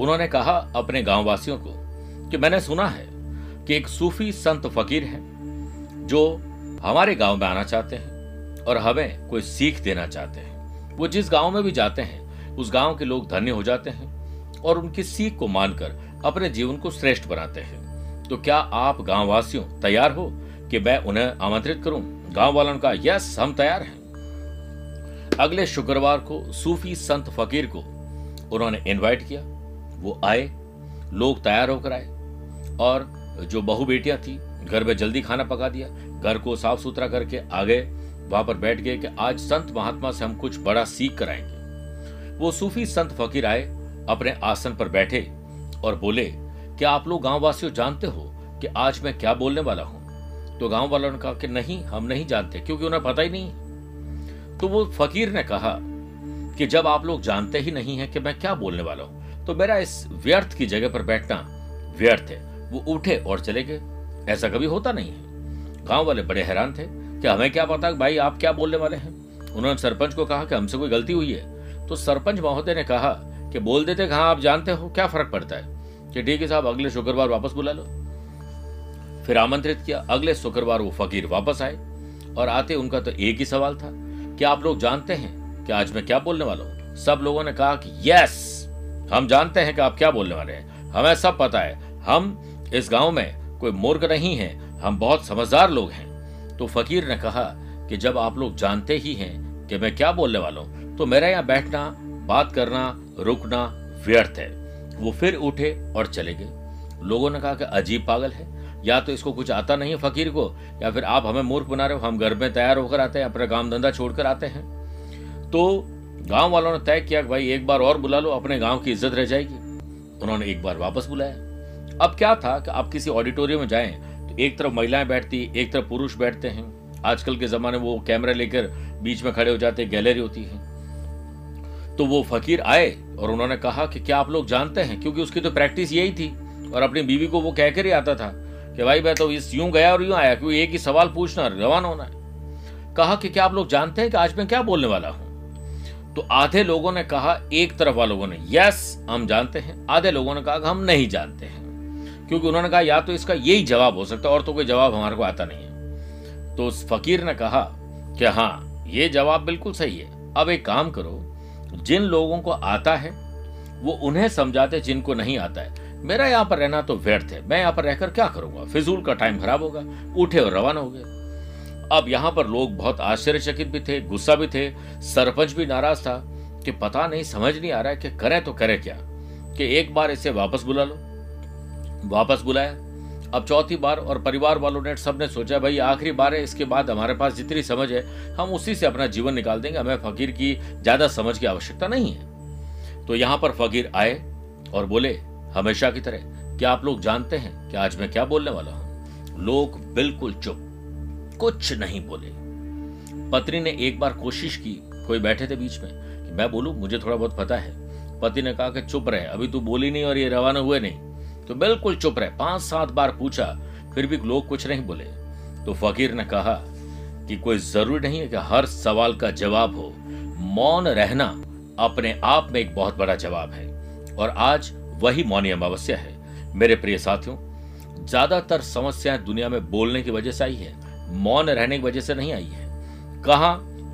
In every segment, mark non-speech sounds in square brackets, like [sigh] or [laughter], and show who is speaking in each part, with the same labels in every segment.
Speaker 1: उन्होंने कहा अपने गाँव वासियों को कि मैंने सुना है कि एक सूफी संत फकीर है जो हमारे गाँव में आना चाहते हैं और हमें कोई सीख देना चाहते हैं। वो जिस गाँव में भी जाते हैं, उस गाँव के लोग धन्य हो जाते हैं और उनकी सीख को मानकर अपने जीवन को श्रेष्ठ बनाते हैं। तो क्या आप गांववासियों तैयार हो कि मैं उन्हें आमंत्रित करूँ? गाँव वालों कहा यस हम तैयार हैं। अगले शुक्रवार को सूफी संत फकीर को उन्होंने इनवाइट किया। वो आए, लोग तैयार होकर आए और जो बहु बेटियाँ थी, घर में जल्दी खाना पका दिया, घर को साफ़ सुथरा करके आ गए वहाँ पर बैठ गए कि आज संत महात्मा से हम कुछ बड़ा सीख कराएँगे। वो सूफी संत फकीर आए, अपने आसन पर बैठे और बोले कि आप लोग गाँव वासियों जानते हो कि आज मैं क्या बोलने वाला हूँ? तो गाँव वालों ने कहा कि नहीं, हम नहीं जानते, क्योंकि उन्हें पता ही नहीं तो वो फकीर ने कहा कि जब आप लोग जानते ही नहीं है कि मैं क्या बोलने वाला हूँ तो मेरा इस व्यर्थ की जगह पर बैठना व्यर्थ है। वो उठे और चले गए। ऐसा कभी होता नहीं है। गाँव वाले बड़े हैरान थे कि हमें क्या पता भाई आप क्या बोलने वाले हैं। उन्होंने सरपंच को कहा कि हमसे कोई गलती हुई है। तो सरपंच महोदय ने कहा कि बोल देते कहा आप जानते हो, क्या फ़र्क पड़ता है? कि ठीक है साहब, अगले शुक्रवार वापस बुला लो। फिर आमंत्रित किया। अगले शुक्रवार वो फकीर वापस आए और आते उनका तो एक ही सवाल था कि आप लोग जानते हैं कि आज मैं क्या बोलने वाला हूँ? सब लोगों ने कहा कि यस हम जानते हैं कि आप क्या बोलने वाले हैं। हमें सब पता है, हम इस गाँव में कोई मूर्ख नहीं है, हम बहुत समझदार लोग हैं। तो फकीर ने कहा कि जब आप लोग जानते ही हैं कि मैं क्या बोलने वाला हूँ तो मेरा यहाँ बैठना, बात करना, रुकना व्यर्थ है। वो फिर उठे और चले गए। लोगों ने कहा कि अजीब पागल है, या तो इसको कुछ आता नहीं है फकीर को, या फिर आप हमें मूर्ख बना रहे हो, हम घर में तैयार होकर आते हैं, अपना काम धंधा छोड़कर आते हैं। तो गाँव वालों ने तय किया कि भाई, एक बार और बुला लो, अपने गाँव की इज़्ज़त रह जाएगी। उन्होंने एक बार वापस बुलाया। अब क्या था कि आप किसी ऑडिटोरियम में जाएँ तो एक तरफ़ महिलाएँ बैठती, एक तरफ़ पुरुष बैठते हैं। आजकल के जमाने वो कैमरा लेकर बीच में खड़े हो जाते, गैलरी होती है। तो वो फकीर आए और उन्होंने कहा कि क्या आप लोग जानते हैं? क्योंकि उसकी तो प्रैक्टिस यही थी। और अपनी बीवी को वो कहकर ही आता था कि भाई, मैं तो इस यूँ गया और यूँ आया, क्योंकि एक ही सवाल पूछना, रवाना होना। है कहा कि क्या आप लोग जानते हैं कि आज मैं क्या बोलने वाला हूँ? तो आधे लोगों ने कहा, एक तरफ़ वाले ने यस, हम जानते हैं। आधे लोगों ने कहा, हम नहीं जानते हैं। क्योंकि उन्होंने कहा, या तो इसका यही जवाब हो सकता है, और तो कोई जवाब हमारे को आता नहीं है। तो उस फकीर ने कहा कि हाँ ये जवाब बिल्कुल सही है। अब एक काम करो, जिन लोगों को आता है, वो उन्हें समझाते, जिनको नहीं आता है। मेरा यहाँ पर रहना तो व्यर्थ है। मैं यहाँ पर रहकर क्या करूँगा? फिजूल का टाइम खराब होगा, उठे और रवाना हो गए। अब यहाँ पर लोग बहुत आश्चर्यचकित भी थे, गुस्सा भी थे। सरपंच भी नाराज़ था कि पता नहीं, समझ नहीं आ रहा है कि करें तो करें क्या। कि एक बार इसे वापस बुला लो। वापस बुलाया। अब चौथी बार और परिवार वालों ने सबने सोचा, भाई, आखिरी बार है, इसके बाद हमारे पास जितनी समझ है, हम उसी से अपना जीवन निकाल देंगे। हमें फकीर की ज़्यादा समझ की आवश्यकता नहीं है। तो यहाँ पर फकीर आए और बोले, हमेशा की तरह, क्या आप लोग जानते हैं कि आज मैं क्या बोलने वाला हूँ? लोग बिल्कुल चुप कुछ नहीं बोले। पत्नी ने एक बार कोशिश की, कोई बैठे थे बीच में, कि मैं बोलूँ, मुझे थोड़ा बहुत पता है। पति ने कहा कि, चुप रहे, अभी तू बोली नहीं और ये रवाना हुए नहीं। तो बिल्कुल चुप रहे पाँच सात बार पूछा, फिर भी लोग कुछ नहीं बोले। तो फकीर ने कहा कि, कोई ज़रूरी नहीं है कि हर सवाल का जवाब हो। मौन रहना अपने आप में एक बहुत बड़ा जवाब है, और आज वही मौनी अमावस्या है। मेरे प्रिय साथियों, ज़्यादातर समस्याएँ दुनिया में बोलने की वजह से आई है। मौन रहने की वजह से नहीं आई है। कहा,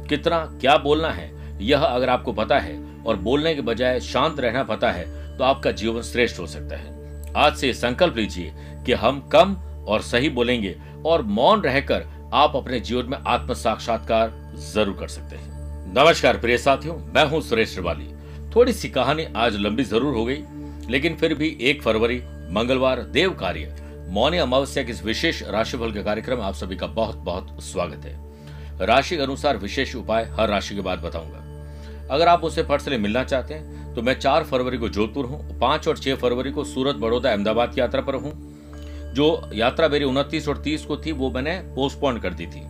Speaker 1: कितना, क्या बोलना है, यह अगर आपको पता है और बोलने के बजाय शांत रहना पता है तो आपका जीवन श्रेष्ठ हो सकता है। आज से संकल्प लीजिए कि हम कम और सही बोलेंगे और मौन रहकर आप अपने जीवन में आत्म साक्षात्कार ज़रूर कर सकते हैं। नमस्कार, प्रिय साथियों, मैं हूँ सुरेश श्रिवाली। थोड़ी सी कहानी आज लंबी ज़रूर हो गई, लेकिन फिर भी एक फरवरी, मंगलवार देव कार्य मौनी अमावस्या के इस विशेष राशिफल के कार्यक्रम में आप सभी का बहुत बहुत स्वागत है। राशि के अनुसार विशेष उपाय हर राशि के बाद बताऊँगा। अगर आप उससे पर्सनली मिलना चाहते हैं तो मैं चार फरवरी को जोधपुर हूँ, पाँच और छह फरवरी को सूरत बड़ौदा अहमदाबाद की यात्रा पर हूँ। जो यात्रा मेरी उनतीस और तीस को थी, वो मैंने पोस्टपोन कर दी थी।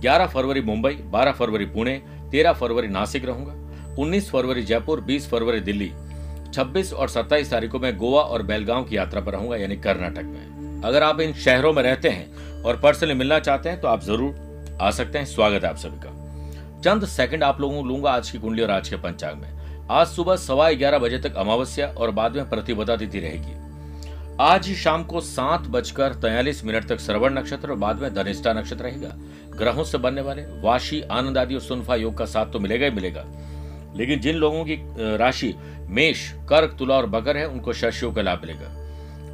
Speaker 1: ग्यारह फरवरी मुंबई, बारह फरवरी पुणे, तेरह फरवरी नासिक रहूँगा, उन्नीस फरवरी जयपुर, बीस फरवरी दिल्ली, छब्बीस और सत्ताईस तारीख को मैं गोवा और बेलगांव की यात्रा पर रहूँगा, यानी कर्नाटक में। अगर आप इन शहरों में रहते हैं और पर्सनली मिलना चाहते हैं तो आप ज़रूर आ सकते हैं। स्वागत है आप सभी का। चंद सेकंड आप लोगों को लूँगा आज की कुंडली और आज के पंचांग में। आज सुबह सवा ग्यारह बजे तक अमावस्या और बाद में प्रतिपदा तिथि रहेगी। आज ही शाम को सात बजकर तैयलीस मिनट तक श्रवण नक्षत्र और बाद में धनिष्ठा नक्षत्र रहेगा। ग्रहों से बनने वाले वाशी, आनंद आदि और सुनफा योग का साथ तो मिलेगा ही मिलेगा। लेकिन जिन लोगों की राशि मेष, कर्क, तुला और बकर है, उनको शशियों का लाभ मिलेगा।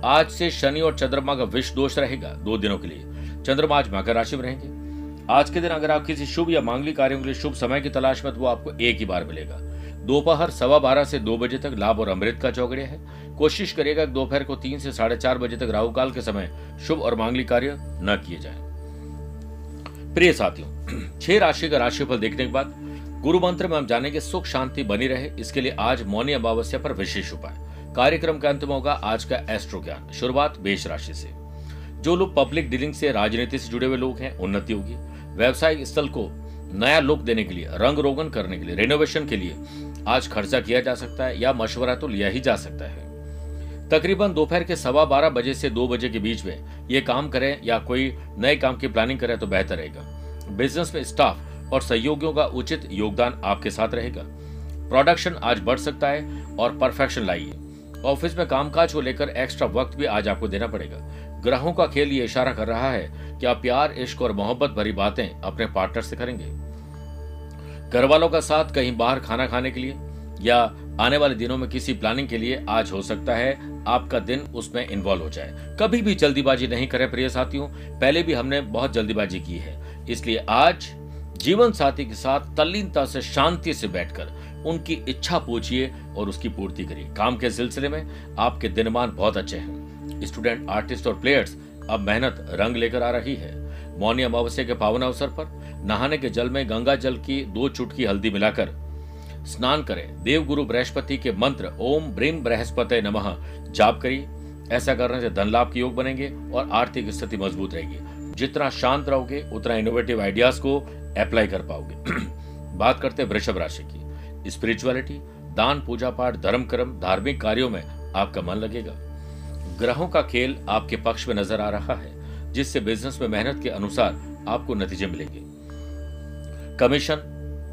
Speaker 1: आज से शनि और चंद्रमा का विष दोष रहेगा दो दिनों के लिए। चंद्रमा आज मकर राशि में रहेंगे। आज के दिन अगर आप किसी शुभ या मांगलिक कार्यों के लिए शुभ समय की तलाश में तो वो आपको एक ही बार मिलेगा। दोपहर सवा बारह से दो बजे तक लाभ और अमृत का चौगड़िया है। कोशिश करिएगा दोपहर को तीन से साढ़े चार बजे तक राहु काल के समय शुभ और मांगलिक कार्य न किए जाए। प्रिय साथियों, [clears throat] छह राशि का राशिफल देखने के बाद गुरु मंत्र में हम जानेंगे सुख शांति बनी रहे। इसके लिए आज मौनी अमावस्या पर विशेष उपाय। कार्यक्रम का अंत में होगा आज का एस्ट्रो ज्ञान शुरुआत बेश राशि से। जो लोग पब्लिक डीलिंग से, राजनीति से जुड़े हुए लोग हैं, उन्नति होगी। व्यवसायिक स्थल को नया लुक देने के लिए, रंग रोगन करने के लिए रेनोवेशन के लिए आज खर्चा किया जा सकता है या मशवरा तो लिया ही जा सकता है। तकरीबन दोपहर के सवा बारह बजे से दो बजे के बीच में ये काम करें या कोई नए काम की प्लानिंग करें तो बेहतर रहेगा। बिज़नेस में स्टाफ और सहयोगियों का उचित योगदान आपके साथ रहेगा। प्रोडक्शन आज बढ़ सकता है और परफेक्शन लाइए। ऑफ़िस में कामकाज को लेकर एक्स्ट्रा वक्त भी आज आपको देना पड़ेगा। ग्रहों का खेल ये इशारा कर रहा है कि आप प्यार, इश्क और मोहब्बत भरी बातें अपने पार्टनर से करेंगे। घर वालों का साथ कहीं बाहर खाना खाने के लिए या आने वाले दिनों में किसी प्लानिंग के लिए आज हो सकता है आपका दिन उसमें इन्वॉल्व हो जाए। कभी भी जल्दीबाजी नहीं करें प्रिय साथियों। पहले भी हमने बहुत जल्दीबाजी की है। इसलिए आज जीवन साथी के साथ तल्लीनता से शांति से बैठकर उनकी इच्छा पूछिए और उसकी पूर्ति करिए। काम के सिलसिले में आपके दिनमान बहुत अच्छे हैं। स्टूडेंट, आर्टिस्ट और प्लेयर्स, अब मेहनत रंग लेकर आ रही है। मौनी अमावस्या के पावन अवसर पर नहाने के जल में गंगा जल की दो चुटकी हल्दी मिलाकर स्नान करें। देव गुरु बृहस्पति के मंत्र, ओम ब्रीम बृहस्पति नमः, जाप करिए। ऐसा करने से धन लाभ के योग बनेंगे और आर्थिक स्थिति मज़बूत रहेगी। जितना शांत रहोगे, उतना इनोवेटिव आइडियाज़ को अप्लाई कर पाओगे। [clears throat] बात करते हैं वृषभ राशि की। स्पिरिचुअलिटी दान, पूजा पाठ, धर्म, कर्म, धार्मिक कार्यों में आपका मन लगेगा। ग्रहों का खेल आपके पक्ष में नज़र आ रहा है, जिससे बिज़नेस में मेहनत के अनुसार आपको नतीजे मिलेंगे। कमीशन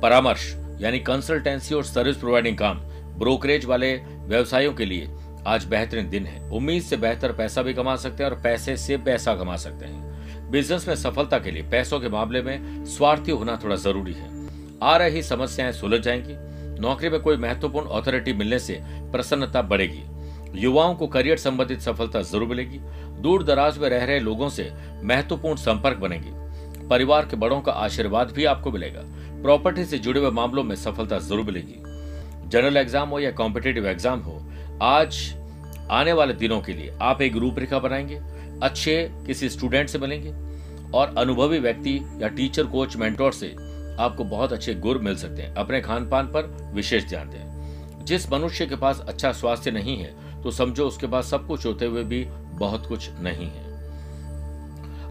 Speaker 1: परामर्श, यानी कंसल्टेंसी और सर्विस प्रोवाइडिंग काम ब्रोकरेज वाले व्यवसायों के लिए आज बेहतरीन दिन है। उम्मीद से बेहतर पैसा भी कमा सकते हैं और पैसे से पैसा कमा सकते हैं। बिज़नेस में सफलता के लिए पैसों के मामले में स्वार्थी होना थोड़ा ज़रूरी है। आ रही समस्याएँ सुलझ जाएँगी। नौकरी में कोई महत्वपूर्ण अथॉरिटी मिलने से प्रसन्नता बढ़ेगी। युवाओं को करियर संबंधित सफलता ज़रूर मिलेगी। दूर दराज में रह रहे लोगों से महत्वपूर्ण संपर्क बनेगी। परिवार के बड़ों का आशीर्वाद भी आपको मिलेगा। प्रॉपर्टी से जुड़े हुए मामलों में सफलता ज़रूर मिलेगी। जनरल एग्ज़ाम हो या कॉम्पिटेटिव एग्ज़ाम हो, आज, आने वाले दिनों के लिए आप एक रूपरेखा बनाएँगे। अच्छे किसी स्टूडेंट से मिलेंगे और अनुभवी व्यक्ति या टीचर कोच मेंटोर से आपको बहुत अच्छे गुर मिल सकते हैं। अपने खान पान पर विशेष ध्यान दें। जिस मनुष्य के पास अच्छा स्वास्थ्य नहीं है तो समझो उसके पास सब कुछ होते हुए भी बहुत कुछ नहीं है।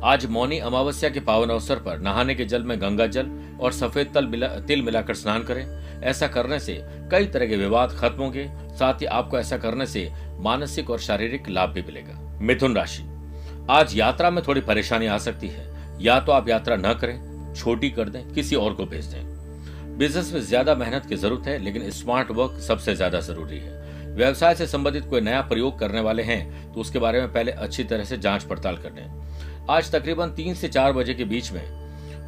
Speaker 1: आज मौनी अमावस्या के पावन अवसर पर नहाने के जल में गंगा जल और सफ़ेद तल मिला, तिल मिलाकर स्नान करें। ऐसा करने से कई तरह के विवाद खत्म होंगे। साथ ही आपको ऐसा करने से मानसिक और शारीरिक लाभ भी मिलेगा। मिथुन राशि। आज यात्रा में थोड़ी परेशानी आ सकती है। या तो आप यात्रा न करें छोटी कर दें, किसी और को भेज दें। बिज़नेस में ज़्यादा मेहनत की ज़रूरत है, लेकिन स्मार्ट वर्क सबसे ज़्यादा ज़रूरी है। व्यवसाय से संबंधित कोई नया प्रयोग करने वाले हैं तो उसके बारे में पहले अच्छी तरह से जाँच पड़ताल कर लें। आज तकरीबन तीन से चार बजे के बीच में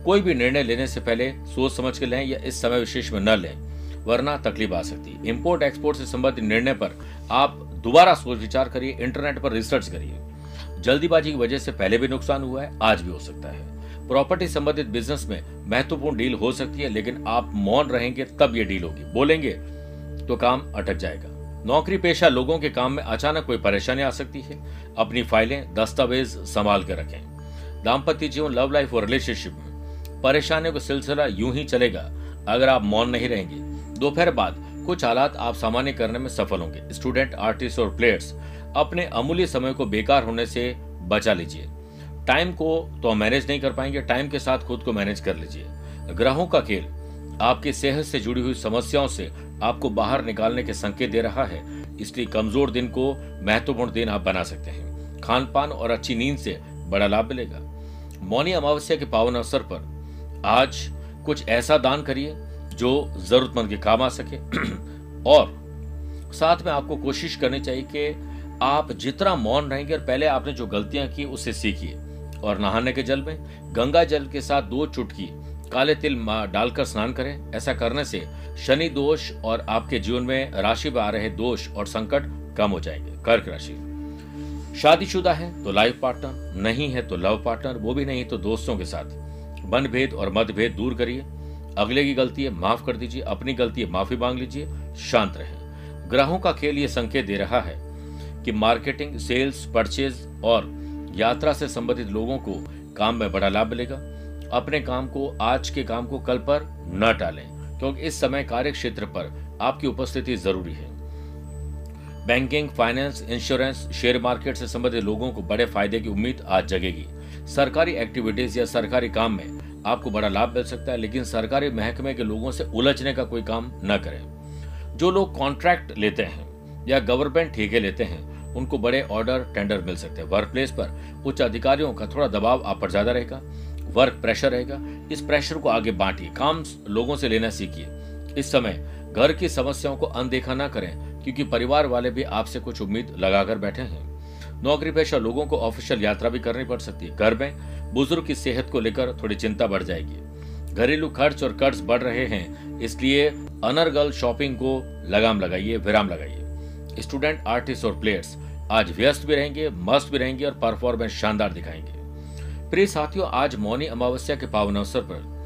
Speaker 1: कोई भी निर्णय लेने से पहले सोच समझ के लें या इस समय विशेष में न लें, वरना तकलीफ़ आ सकती। है इम्पोर्ट एक्सपोर्ट से संबंधित निर्णय पर आप दोबारा सोच विचार करिए इंटरनेट पर रिसर्च करिए। जल्दीबाजी की वजह से पहले भी नुकसान हुआ है, आज भी हो सकता है। प्रॉपर्टी संबंधित बिज़नेस में महत्वपूर्ण डील हो सकती है, लेकिन आप मौन रहेंगे, तब ये डील होगी। बोलेंगे तो काम अटक जाएगा। नौकरी पेशा लोगों के काम में अचानक कोई परेशानी आ सकती है। अपनी फाइलें, दस्तावेज़ संभाल कर रखें। दाम्पत्य जीवन लव लाइफ और रिलेशनशिप में परेशानियों का सिलसिला यूँ ही चलेगा, अगर आप मौन नहीं रहेंगे। दोपहर बाद कुछ हालात आप सामान्य करने में सफल होंगे। स्टूडेंट आर्टिस्ट और प्लेयर्स अपने अमूल्य समय को बेकार होने से बचा लीजिए। टाइम को तो हम मैनेज नहीं कर पाएँगे टाइम के साथ खुद को मैनेज कर लीजिए। ग्रहों का खेल, आपकी सेहत से जुड़ी हुई समस्याओं से आपको बाहर निकालने के संकेत दे रहा है, इसलिए कमज़ोर दिन को महत्वपूर्ण दिन आप बना सकते हैं। खान पान और अच्छी नींद से बड़ा लाभ मिलेगा। मौनी अमावस्या के पावन अवसर पर आज कुछ ऐसा दान करिए जो जरूरतमंद के काम आ सके। [clears throat] और साथ में आपको कोशिश करनी चाहिए कि आप जितना मौन रहेंगे और पहले आपने जो गलतियाँ की, उससे सीखिए। और नहाने के जल में गंगा जल के साथ दो चुटकी काले तिल डालकर स्नान करें। ऐसा करने से शनि दोष और आपके जीवन में राशि में आ रहे दोष और संकट कम हो जाएँगे। कर्क राशि। शादीशुदा है तो लाइफ पार्टनर नहीं है तो लव पार्टनर वो भी नहीं तो दोस्तों के साथ। मनभेद और मतभेद दूर करिए। अगले की गलती है, माफ़ कर दीजिए, अपनी गलती है, माफ़ी मांग लीजिए, शांत रहें। ग्रहों का खेल ये संकेत दे रहा है कि मार्केटिंग सेल्स परचेज और यात्रा से संबंधित लोगों को काम में बड़ा लाभ मिलेगा। अपने काम को, आज के काम को कल पर न टालें, क्योंकि इस समय कार्य क्षेत्र पर आपकी उपस्थिति ज़रूरी है। Banking, finance, insurance, share market से संबंधित लोगों को बड़े फ़ायदे की उम्मीद आज जगेगी। सरकारी एक्टिविटीज़ या सरकारी काम में आपको बड़ा लाभ मिल सकता है, लेकिन सरकारी महकमे के लोगों से उलझने का कोई काम न करें। जो लोग कॉन्ट्रैक्ट लेते हैं या गवर्नमेंट ठेके लेते हैं उनको बड़े ऑर्डर टेंडर मिल सकते हैं। वर्क प्लेस पर उच्च अधिकारियों का थोड़ा दबाव आप पर ज़्यादा रहेगा। वर्क प्रेशर रहेगा। इस प्रेशर को आगे बांटिए। काम लोगों से लेना सीखिए। इस समय घर की समस्याओं को अनदेखा ना करें, क्योंकि परिवार वाले भी आपसे कुछ उम्मीद लगाकर बैठे हैं। नौकरी पेशा लोगों को ऑफिशियल यात्रा भी करनी पड़ सकती है। घर में बुज़ुर्ग की सेहत को लेकर थोड़ी चिंता बढ़ जाएगी। घरेलू खर्च और कर्ज बढ़ रहे हैं, इसलिए अनर्गल शॉपिंग को लगाम लगाइए, विराम लगाइए। स्टूडेंट आर्टिस्ट और प्लेयर्स आज व्यस्त भी रहेंगे, मस्त भी रहेंगे और परफॉर्मेंस शानदार दिखाएँगे। प्रिय साथियों, आज मौनी अमावस्या के पावन अवसर पर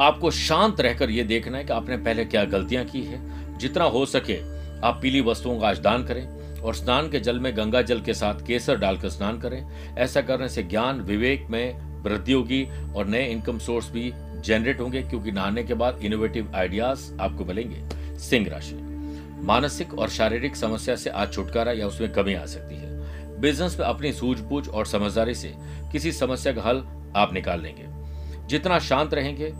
Speaker 1: आपको शांत रहकर यह देखना है कि आपने पहले क्या गलतियाँ की है। जितना हो सके आप पीली वस्तुओं का आज दान करें और स्नान के जल में गंगा जल के साथ केसर डालकर स्नान करें। ऐसा करने से ज्ञान, विवेक में वृद्धि होगी और नए इनकम सोर्स भी जनरेट होंगे, क्योंकि नहाने के बाद इनोवेटिव आइडियाज़ आपको मिलेंगे। सिंह राशि। मानसिक और शारीरिक समस्या से आज छुटकारा या उसमें कमी आ सकती है। बिज़नेस में अपनी सूझबूझ और समझदारी से किसी समस्या का हल आप निकाल लेंगे। जितना शांत रहेंगे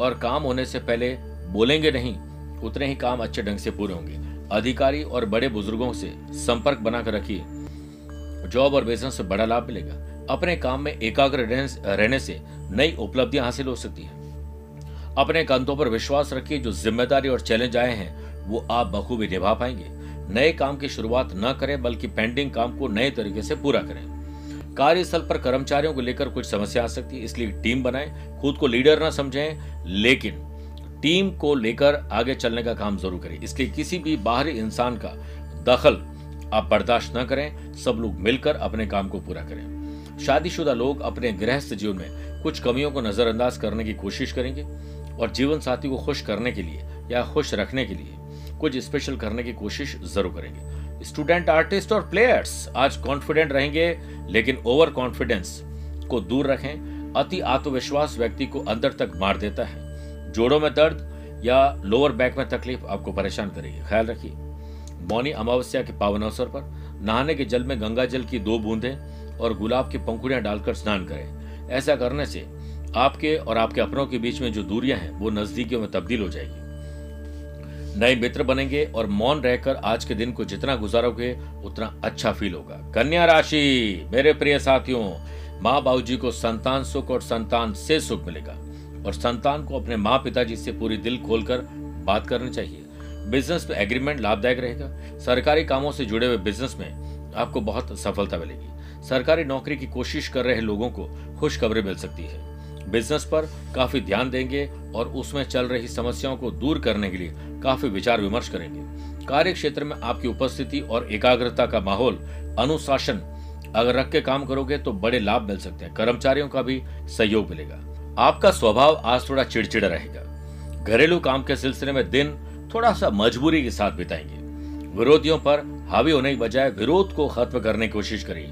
Speaker 1: और काम होने से पहले बोलेंगे नहीं, उतने ही काम अच्छे ढंग से पूरे होंगे। अधिकारी और बड़े बुज़ुर्गों से संपर्क बनाकर रखिए। जॉब और बिज़नेस से बड़ा लाभ मिलेगा। अपने काम में एकाग्र रहने से नई उपलब्धियाँ हासिल हो सकती है। अपने कंधों पर विश्वास रखिए, जो ज़िम्मेदारी और चैलेंज आए हैं वो आप बखूबी निभा पाएँगे। नए काम की शुरुआत न करें, बल्कि पेंडिंग काम को नए तरीके से पूरा करें। कार्यस्थल पर कर्मचारियों को लेकर कुछ समस्या आ सकती है, इसलिए टीम बनाएँ, खुद को लीडर ना समझें, लेकिन टीम को लेकर आगे चलने का काम ज़रूर करें। इसलिए किसी भी बाहरी इंसान का दखल आप बर्दाश्त न करें, सब लोग मिलकर अपने काम को पूरा करें। शादीशुदा लोग अपने गृहस्थ जीवन में कुछ कमियों को नजरअंदाज करने की कोशिश करेंगे, और जीवन साथी को खुश करने के लिए या खुश रखने के लिए कुछ स्पेशल करने की कोशिश ज़रूर करेंगे। स्टूडेंट आर्टिस्ट और प्लेयर्स आज कॉन्फिडेंट रहेंगे, लेकिन ओवर कॉन्फिडेंस को दूर रखें। अति आत्मविश्वास व्यक्ति को अंदर तक मार देता है। जोड़ों में दर्द या लोअर बैक में तकलीफ़ आपको परेशान करेगी। ख्याल रखिए। मौनी अमावस्या के पावन अवसर पर नहाने के जल में गंगा जल की दो बूंदें और गुलाब की पंखुड़ियाँ डालकर स्नान करें। ऐसा करने से आपके और आपके अपनों के बीच में जो दूरियाँ हैं, वो नजदीकियों में तब्दील हो जाएगी। नए मित्र बनेंगे और मौन रहकर आज के दिन को जितना गुजारोगे, उतना अच्छा फील होगा। कन्या राशि, मेरे प्रिय साथियों, माँ बाबू जी को संतान सुख और संतान से सुख मिलेगा और संतान को अपने माँ पिताजी से पूरी दिल खोलकर बात करनी चाहिए। बिज़नेस में एग्रीमेंट लाभदायक रहेगा। सरकारी कामों से जुड़े हुए बिज़नेस में आपको बहुत सफलता मिलेगी। सरकारी नौकरी की कोशिश कर रहे लोगों को खुशखबरी मिल सकती है। बिज़नेस पर काफ़ी ध्यान देंगे और उसमें चल रही समस्याओं को दूर करने के लिए काफ़ी विचार विमर्श करेंगे। कार्य क्षेत्र में आपकी उपस्थिति और एकाग्रता का माहौल, अनुशासन अगर रख के काम करोगे तो बड़े लाभ मिल सकते हैं। कर्मचारियों का भी सहयोग मिलेगा। आपका स्वभाव आज थोड़ा चिड़चिड़ा रहेगा। घरेलू काम के सिलसिले में दिन थोड़ा सा मजबूरी के साथ बिताएँगे। विरोधियों पर हावी होने की बजाय विरोध को खत्म करने की कोशिश करिए।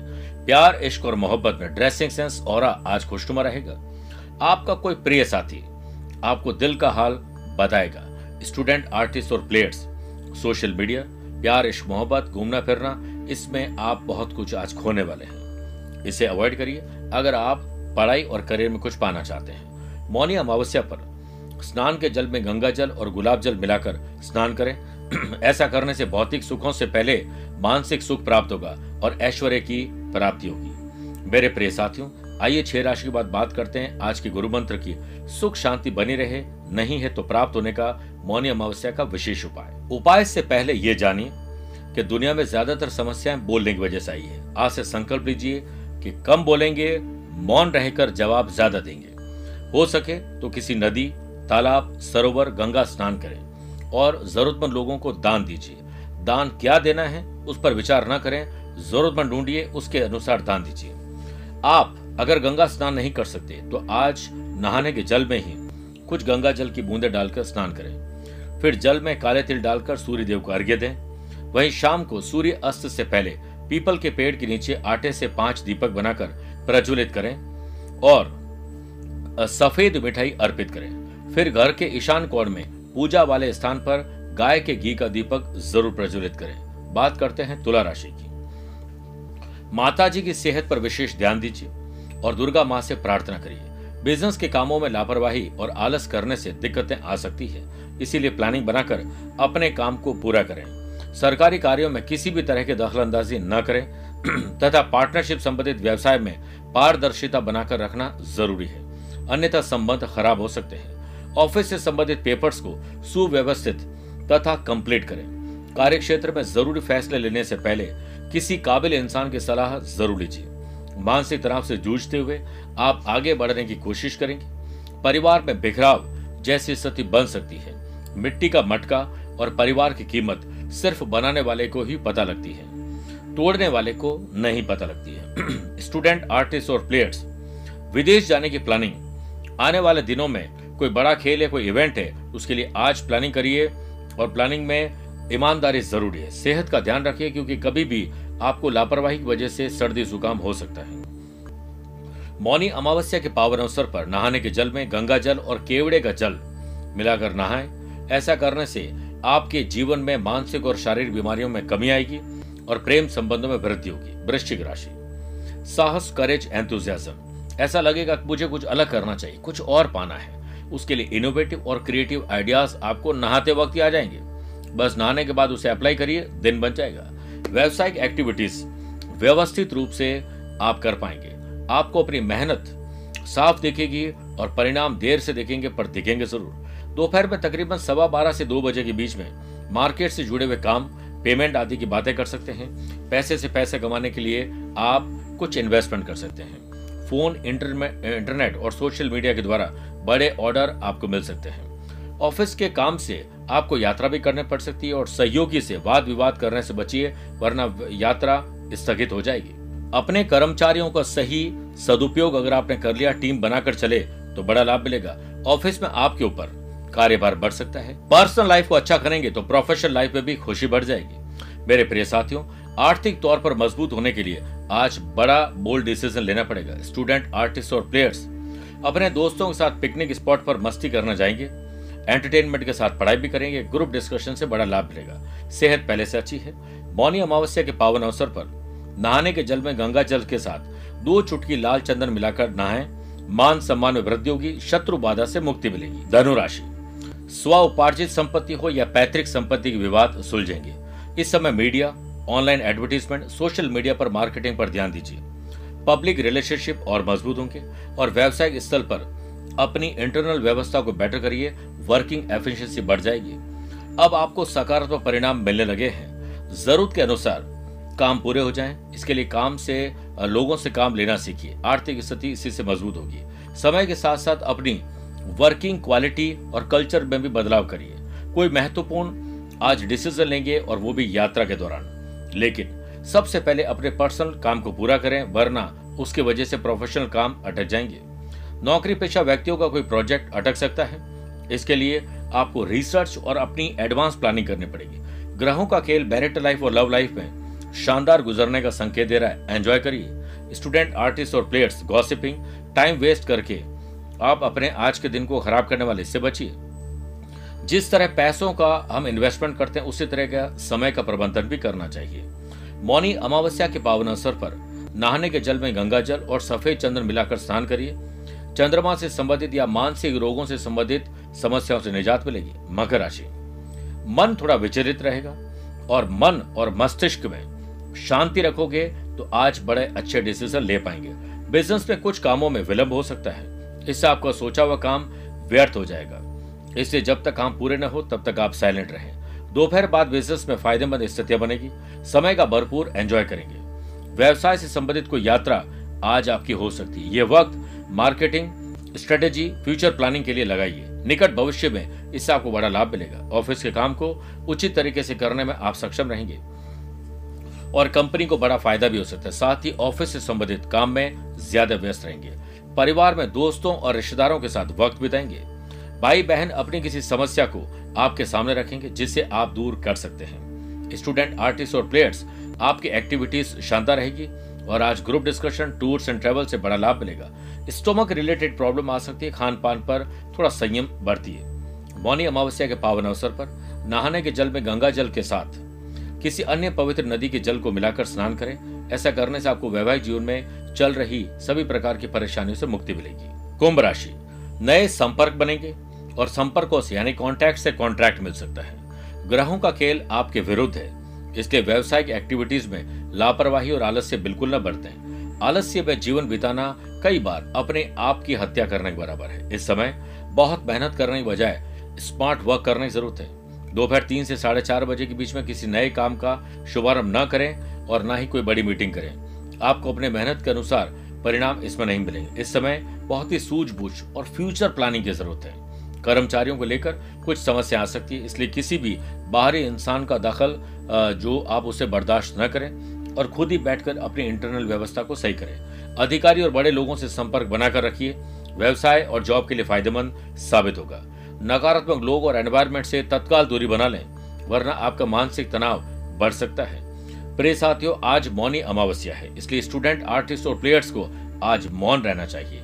Speaker 1: प्यार, इश्क और मोहब्बत में ड्रेसिंग सेंस और आज खुशनुमा रहेगा। आपका कोई प्रिय साथी आपको दिल का हाल बताएगा। स्टूडेंट आर्टिस्ट और प्लेयर्स सोशल मीडिया प्यार, इश्क, मोहब्बत, घूमना फिरना, इसमें आप बहुत कुछ आज खोने वाले हैं। इसे अवॉइड करिए। अगर आप पढ़ाई और करियर में कुछ पाना चाहते हैं, मौनी अमावस्या पर स्नान के जल में गंगा जल और गुलाब जल मिलाकर स्नान करें। [clears throat] ऐसा करने से भौतिक सुखों से पहले मानसिक सुख प्राप्त होगा और ऐश्वर्य की प्राप्ति होगी। मेरे प्रिय साथियों आइए छह राशि के बाद बात करते हैं आज के गुरु मंत्र की। सुख शांति बनी रहे, नहीं है तो प्राप्त होने का मौनी अमावस्या का विशेष उपाय। उपाय से पहले ये जानिए कि दुनिया में ज़्यादातर समस्याएँ बोलने की वजह से आई है। आज से संकल्प लीजिए कि कम बोलेंगे, मौन रहकर जवाब ज़्यादा देंगे। हो सके तो किसी नदी, तालाब, सरोवर, गंगा स्नान करें और जरूरतमंद लोगों को दान दीजिए। दान क्या देना है, उस पर विचार न करें, जरूरतमंद ढूंढिए, उसके अनुसार दान दीजिए। आप अगर गंगा स्नान नहीं कर सकते तो आज नहाने के जल में ही कुछ गंगा जल की बूंदे डालकर स्नान करें। फिर जल में काले तिल डालकर सूर्य देव को अर्घ्य दें। वहीं शाम को सूर्य अस्त से पहले पीपल के पेड़ के नीचे आटे से पाँच दीपक बनाकर प्रज्वलित करें और सफ़ेद मिठाई अर्पित करें। फिर घर के ईशान कोण में पूजा वाले स्थान पर गाय के घी का दीपक ज़रूर प्रज्वलित करें। बात करते हैं तुला राशि की। माता जी की सेहत पर विशेष ध्यान दीजिए। और दुर्गा माँ से प्रार्थना करिए। बिज़नेस के कामों में लापरवाही और आलस करने से दिक्कतें आ सकती है। इसीलिए प्लानिंग बनाकर अपने काम को पूरा करें। सरकारी कार्यों में किसी भी तरह की दखल अंदाजी न करें। [clears throat] तथा पार्टनरशिप संबंधित व्यवसाय में पारदर्शिता बनाकर रखना ज़रूरी है। अन्यथा संबंध खराब हो सकते हैं। ऑफ़िस से संबंधित पेपर्स को सुव्यवस्थित तथा कंप्लीट करें। कार्य क्षेत्र में ज़रूरी फैसले लेने से पहले किसी काबिल इंसान की सलाह ज़रूर लीजिए। मानसिक तनाव से जूझते हुए आप आगे बढ़ने की कोशिश करेंगे। परिवार में बिखराव जैसी स्थिति बन सकती है। मिट्टी का मटका और परिवार की कीमत सिर्फ़ बनाने वाले को ही पता लगती है। तोड़ने वाले को नहीं पता लगती है। [clears throat] स्टूडेंट आर्टिस्ट और प्लेयर्स विदेश जाने की प्लानिंग आने वाले दिनों में कोई बड़ा खेल है कोई इवेंट है, उसके लिए आज प्लानिंग करिए और प्लानिंग में ईमानदारी ज़रूरी है। सेहत का ध्यान रखिए, क्योंकि कभी भी आपको लापरवाही की वजह से सर्दी, जुकाम हो सकता है। मौनी अमावस्या के पावन अवसर पर नहाने के जल में गंगा जल और केवड़े का जल मिलाकर नहाएँ। ऐसा करने से आपके जीवन में मानसिक और शारीरिक बीमारियों में कमी आएगी और प्रेम संबंधों में वृद्धि होगी। वृश्चिक राशि। साहस करेज एंथुजियाज्म ऐसा लगेगा कि मुझे कुछ अलग करना चाहिए, कुछ और पाना है। उसके लिए इनोवेटिव और क्रिएटिव आइडियाज़ आपको नहाते वक्त ही आ जाएँगे। बस नहाने के बाद उसे अप्लाई करिए, दिन बन जाएगा। व्यवसायिक एक्टिविटीज़ व्यवस्थित रूप से आप कर पाएँगे। आपको अपनी मेहनत साफ़ दिखेगी और परिणाम देर से देखेंगे, पर दिखेंगे ज़रूर। दोपहर में तकरीबन सवा बारह से दो बजे के बीच में मार्केट से जुड़े हुए काम पेमेंट आदि की बातें कर सकते हैं। पैसे से पैसे कमाने के लिए आप कुछ इन्वेस्टमेंट कर सकते हैं। फ़ोन इंटरनेट और सोशल मीडिया के द्वारा बड़े ऑर्डर आपको मिल सकते हैं। ऑफ़िस के काम से आपको यात्रा भी करनी पड़ सकती है और सहयोगी से वाद विवाद करने से बचिए, वरना यात्रा स्थगित हो जाएगी। अपने कर्मचारियों का सही सदुपयोग अगर आपने कर लिया, टीम बनाकर चले तो बड़ा लाभ मिलेगा। ऑफ़िस में आपके ऊपर कार्यभार बढ़ सकता है। पर्सनल लाइफ को अच्छा करेंगे तो प्रोफेशनल लाइफ में भी खुशी बढ़ जाएगी। मेरे प्रिय साथियों, आर्थिक तौर पर मज़बूत होने के लिए आज बड़ा बोल्ड डिसीज़न लेना पड़ेगा। स्टूडेंट, आर्टिस्ट और प्लेयर्स अपने दोस्तों के साथ पिकनिक स्पॉट पर मस्ती करना जाएँगे। एंटरटेनमेंट के साथ पढ़ाई भी करेंगे ग्रुप डिस्कशन से बड़ा लाभ मिलेगा। सेहत पहले से अच्छी है। मौनी अमावस्या के पावन अवसर पर नहाने के जल में गंगा जल के साथ दो चुटकी लाल चंदन मिलाकर नहाएँ। मान सम्मान में वृद्धि होगी, शत्रु बाधा से मुक्ति मिलेगी। धनुराशि। स्व उपार्जित संपत्ति हो या पैतृक संपत्ति के विवाद सुलझेंगे। इस समय media online advertisement social media पर मार्केटिंग पर ध्यान दीजिए। पब्लिक रिलेशनशिप और मज़बूत होंगे और व्यावसायिक स्थल पर अपनी इंटरनल व्यवस्था को बेटर करिए। वर्किंग एफिशिएंसी बढ़ जाएगी। अब आपको सकारात्मक परिणाम मिलने लगे हैं। ज़रूरत के अनुसार काम पूरे हो जाएँ। इसके लिए काम से, लोगों से काम लेना सीखिए। आर्थिक स्थिति इसी से मज़बूत होगी। समय के साथ साथ अपनी वर्किंग क्वालिटी और कल्चर में भी बदलाव करिए। कोई महत्वपूर्ण आज डिसीज़न लेंगे और वो भी यात्रा के दौरान। लेकिन सबसे पहले अपने पर्सनल काम को पूरा करें, वरना उसकी वजह से प्रोफेशनल काम अटक जाएँगे। नौकरी पेशा व्यक्तियों का कोई प्रोजेक्ट अटक सकता है। इसके लिए आपको रिसर्च और अपनी एडवांस प्लानिंग करनी पड़ेगी। ग्रहों का खेल बैरिट लाइफ और लव लाइफ में शानदार गुजरने का संकेत दे रहा है। एंजॉय करिए। स्टूडेंट आर्टिस्ट और प्लेयर्स गॉसिपिंग टाइम वेस्ट करके आप अपने आज के दिन को खराब करने वाले इससे बचिए। जिस तरह पैसों का हम इन्वेस्टमेंट करते हैं, उसी तरह का समय का प्रबंधन भी करना चाहिए। मौनी अमावस्या के पावन अवसर पर नहाने के जल में गंगा जल और सफ़ेद चंद्र मिलाकर स्नान करिए। चंद्रमा से संबंधित या मानसिक रोगों से संबंधित समस्याओं से निजात मिलेगी, मकर राशि। मन थोड़ा विचलित रहेगा और मन और मस्तिष्क में शांति रखोगे तो आज बड़े अच्छे डिसीज़न ले पाएँगे। बिज़नेस में कुछ कामों में विलंब हो सकता है। इससे आपका सोचा हुआ काम व्यर्थ हो जाएगा। इससे जब तक काम पूरे न हो, तब तक आप साइलेंट रहें। दोपहर बाद बिज़नेस में फ़ायदेमंद स्थितियाँ बनेगी। समय का भरपूर एंजॉय करेंगे। व्यवसाय से संबंधित कोई यात्रा आज आपकी हो सकती है। ये वक्त मार्केटिंग, स्ट्रेटेजी, फ्यूचर प्लानिंग के लिए लगाइए। निकट भविष्य में इससे आपको बड़ा लाभ मिलेगा। ऑफ़िस के काम को उचित तरीके से करने में आप सक्षम रहेंगे। और कंपनी को बड़ा फ़ायदा भी हो सकता है। साथ ही ऑफ़िस से संबंधित काम में ज़्यादा व्यस्त रहेंगे। परिवार में दोस्तों और रिश्तेदारों के साथ वक्त बिताएँगे। भाई बहन अपनी किसी समस्या को आपके सामने रखेंगे, जिससे आप दूर कर सकते हैं। स्टूडेंट आर्टिस्ट और प्लेयर्स आपकी एक्टिविटीज़ शानदार रहेगी। और आज group discussion tours and travel से बड़ा लाभ मिलेगा। स्टोमक रिलेटेड प्रॉब्लम आ सकती है खान पान पर थोड़ा संयम बरतिए मौनी अमावस्या के पावन अवसर पर नहाने के जल में गंगा जल के साथ किसी अन्य पवित्र नदी के जल को मिलाकर स्नान करें। ऐसा करने से आपको वैवाहिक जीवन में चल रही सभी प्रकार की परेशानियों से मुक्ति मिलेगी। कुंभ राशि। नए संपर्क बनेंगे और संपर्कों से, यानी कॉन्ट्रैक्ट से कॉन्ट्रैक्ट मिल सकता है। ग्रहों का खेल आपके विरुद्ध है। इसलिए व्यवसायिक एक्टिविटीज़ में लापरवाही और आलस्य बिल्कुल न बरतें। आलस्य में जीवन बिताना कई बार अपने आप की हत्या करने के बराबर है। इस समय बहुत मेहनत करने की बजाय स्मार्ट वर्क करने की ज़रूरत है। दोपहर तीन से साढ़े चार बजे के बीच में किसी नए काम का शुभारंभ न करें और न ही कोई बड़ी मीटिंग करें। आपको अपने मेहनत के अनुसार परिणाम इसमें नहीं मिलेंगे। इस समय बहुत ही सूझबूझ और फ्यूचर प्लानिंग की ज़रूरत है। कर्मचारियों को लेकर कुछ समस्या आ सकती है, इसलिए किसी भी बाहरी इंसान का दखल जो आप उसे बर्दाश्त न करें और खुद ही बैठकर अपनी इंटरनल व्यवस्था को सही करें। अधिकारी और बड़े लोगों से संपर्क बनाकर रखिए। व्यवसाय और जॉब के लिए फ़ायदेमंद साबित होगा। नकारात्मक लोग और एनवायरमेंट से तत्काल दूरी बना लें, वरना आपका मानसिक तनाव बढ़ सकता है। प्रिय साथियों, आज मौनी अमावस्या है, इसलिए स्टूडेंट आर्टिस्ट और प्लेयर्स को आज मौन रहना चाहिए।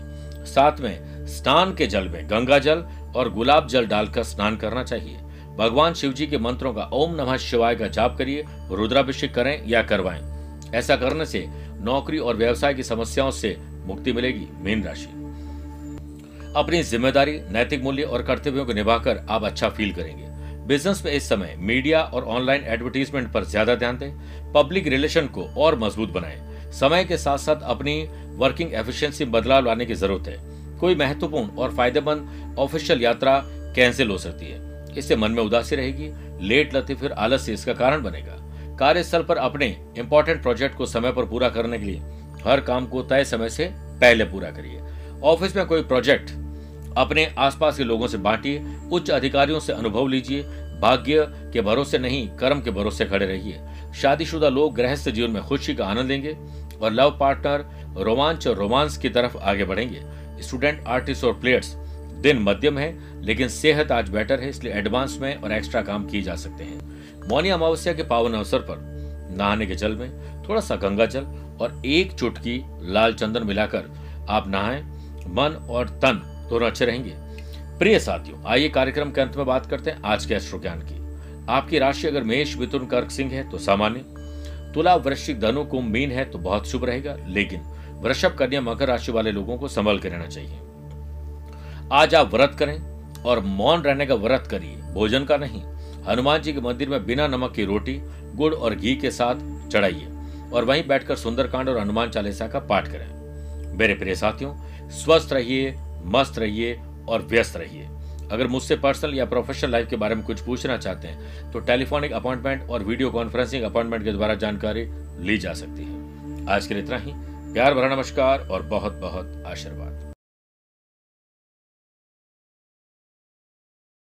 Speaker 1: साथ में स्नान के जल में गंगा जल और गुलाब जल डालकर स्नान करना चाहिए। भगवान शिव जी के मंत्रों का ओम नमः शिवाय का जाप करिए, रुद्राभिषेक करें या करवाएँ। ऐसा करने से नौकरी और व्यवसाय की समस्याओं से मुक्ति मिलेगी मीन राशि। अपनी ज़िम्मेदारी, नैतिक मूल्य और कर्तव्यों को निभाकर आप अच्छा फील करेंगे। बिज़नेस में इस समय मीडिया और ऑनलाइन एडवर्टीजमेंट पर ज़्यादा ध्यान दें, पब्लिक रिलेशन को और मज़बूत बनाएँ। समय के साथ साथ अपनी वर्किंग एफिशिएंसी बदलाव लाने की ज़रूरत है। कोई महत्वपूर्ण और फ़ायदेमंद ऑफिशियल यात्रा कैंसिल हो सकती है। इससे मन में उदासी रहेगी, लेट लती फिर आलस्य इसका कारण बनेगा। कार्यस्थल पर अपने इंपॉर्टेंट प्रोजेक्ट को समय पर पूरा करने के लिए हर काम को तय समय से पहले पूरा करिए। ऑफ़िस में कोई प्रोजेक्ट अपने आसपास के लोगों से बांटिए, उच्च अधिकारियों से अनुभव लीजिए, भाग्य के भरोसे नहीं, कर्म के भरोसे खड़े रहिए। शादीशुदा लोग गृहस्थ जीवन में खुशी का आनंद लेंगे और लव पार्टनर रोमांच और रोमांस की तरफ़ आगे बढ़ेंगे। स्टूडेंट, आर्टिस्ट और प्लेयर्स दिन मध्यम है लेकिन सेहत आज बेटर है, इसलिए एडवांस में और एक्स्ट्रा काम किए जा सकते हैं। मौनी अमावस्या के पावन अवसर पर नहाने के जल में थोड़ा सा गंगा जल और एक चुटकी लाल चंदन मिलाकर आप नहाएँ, मन और तन दोनों अच्छे रहेंगे। प्रिय साथियों, आइए कार्यक्रम के अंत में बात करते हैं आज के एस्ट्रो ज्ञान की। आपकी राशि अगर मेष, मिथुन, कर्क, सिंह है तो सामान्य। तुला, वृश्चिक धनु, कुंभ, मीन है तो बहुत शुभ रहेगा, लेकिन वृषभ, कन्या, मकर राशि वाले लोगों को संभल के रहना चाहिए। आज आप व्रत करें और मौन रहने का व्रत करिए। भोजन का नहीं। हनुमान जी के मंदिर में बिना नमक की रोटी, गुड़ और घी के साथ चढ़ाइए और वहीं बैठकर सुंदरकांड और हनुमान चालीसा का पाठ करें। मेरे प्रिय साथियों, स्वस्थ रहिए, मस्त रहिए और व्यस्त रहिए। अगर मुझसे पर्सनल या प्रोफेशनल लाइफ के बारे में कुछ पूछना चाहते हैं तो टेलीफोनिक अपॉइंटमेंट और वीडियो कॉन्फ्रेंसिंग अपॉइंटमेंट के द्वारा जानकारी ली जा सकती है। आज के लिए इतना ही। प्यार भरा नमस्कार और बहुत बहुत आशीर्वाद।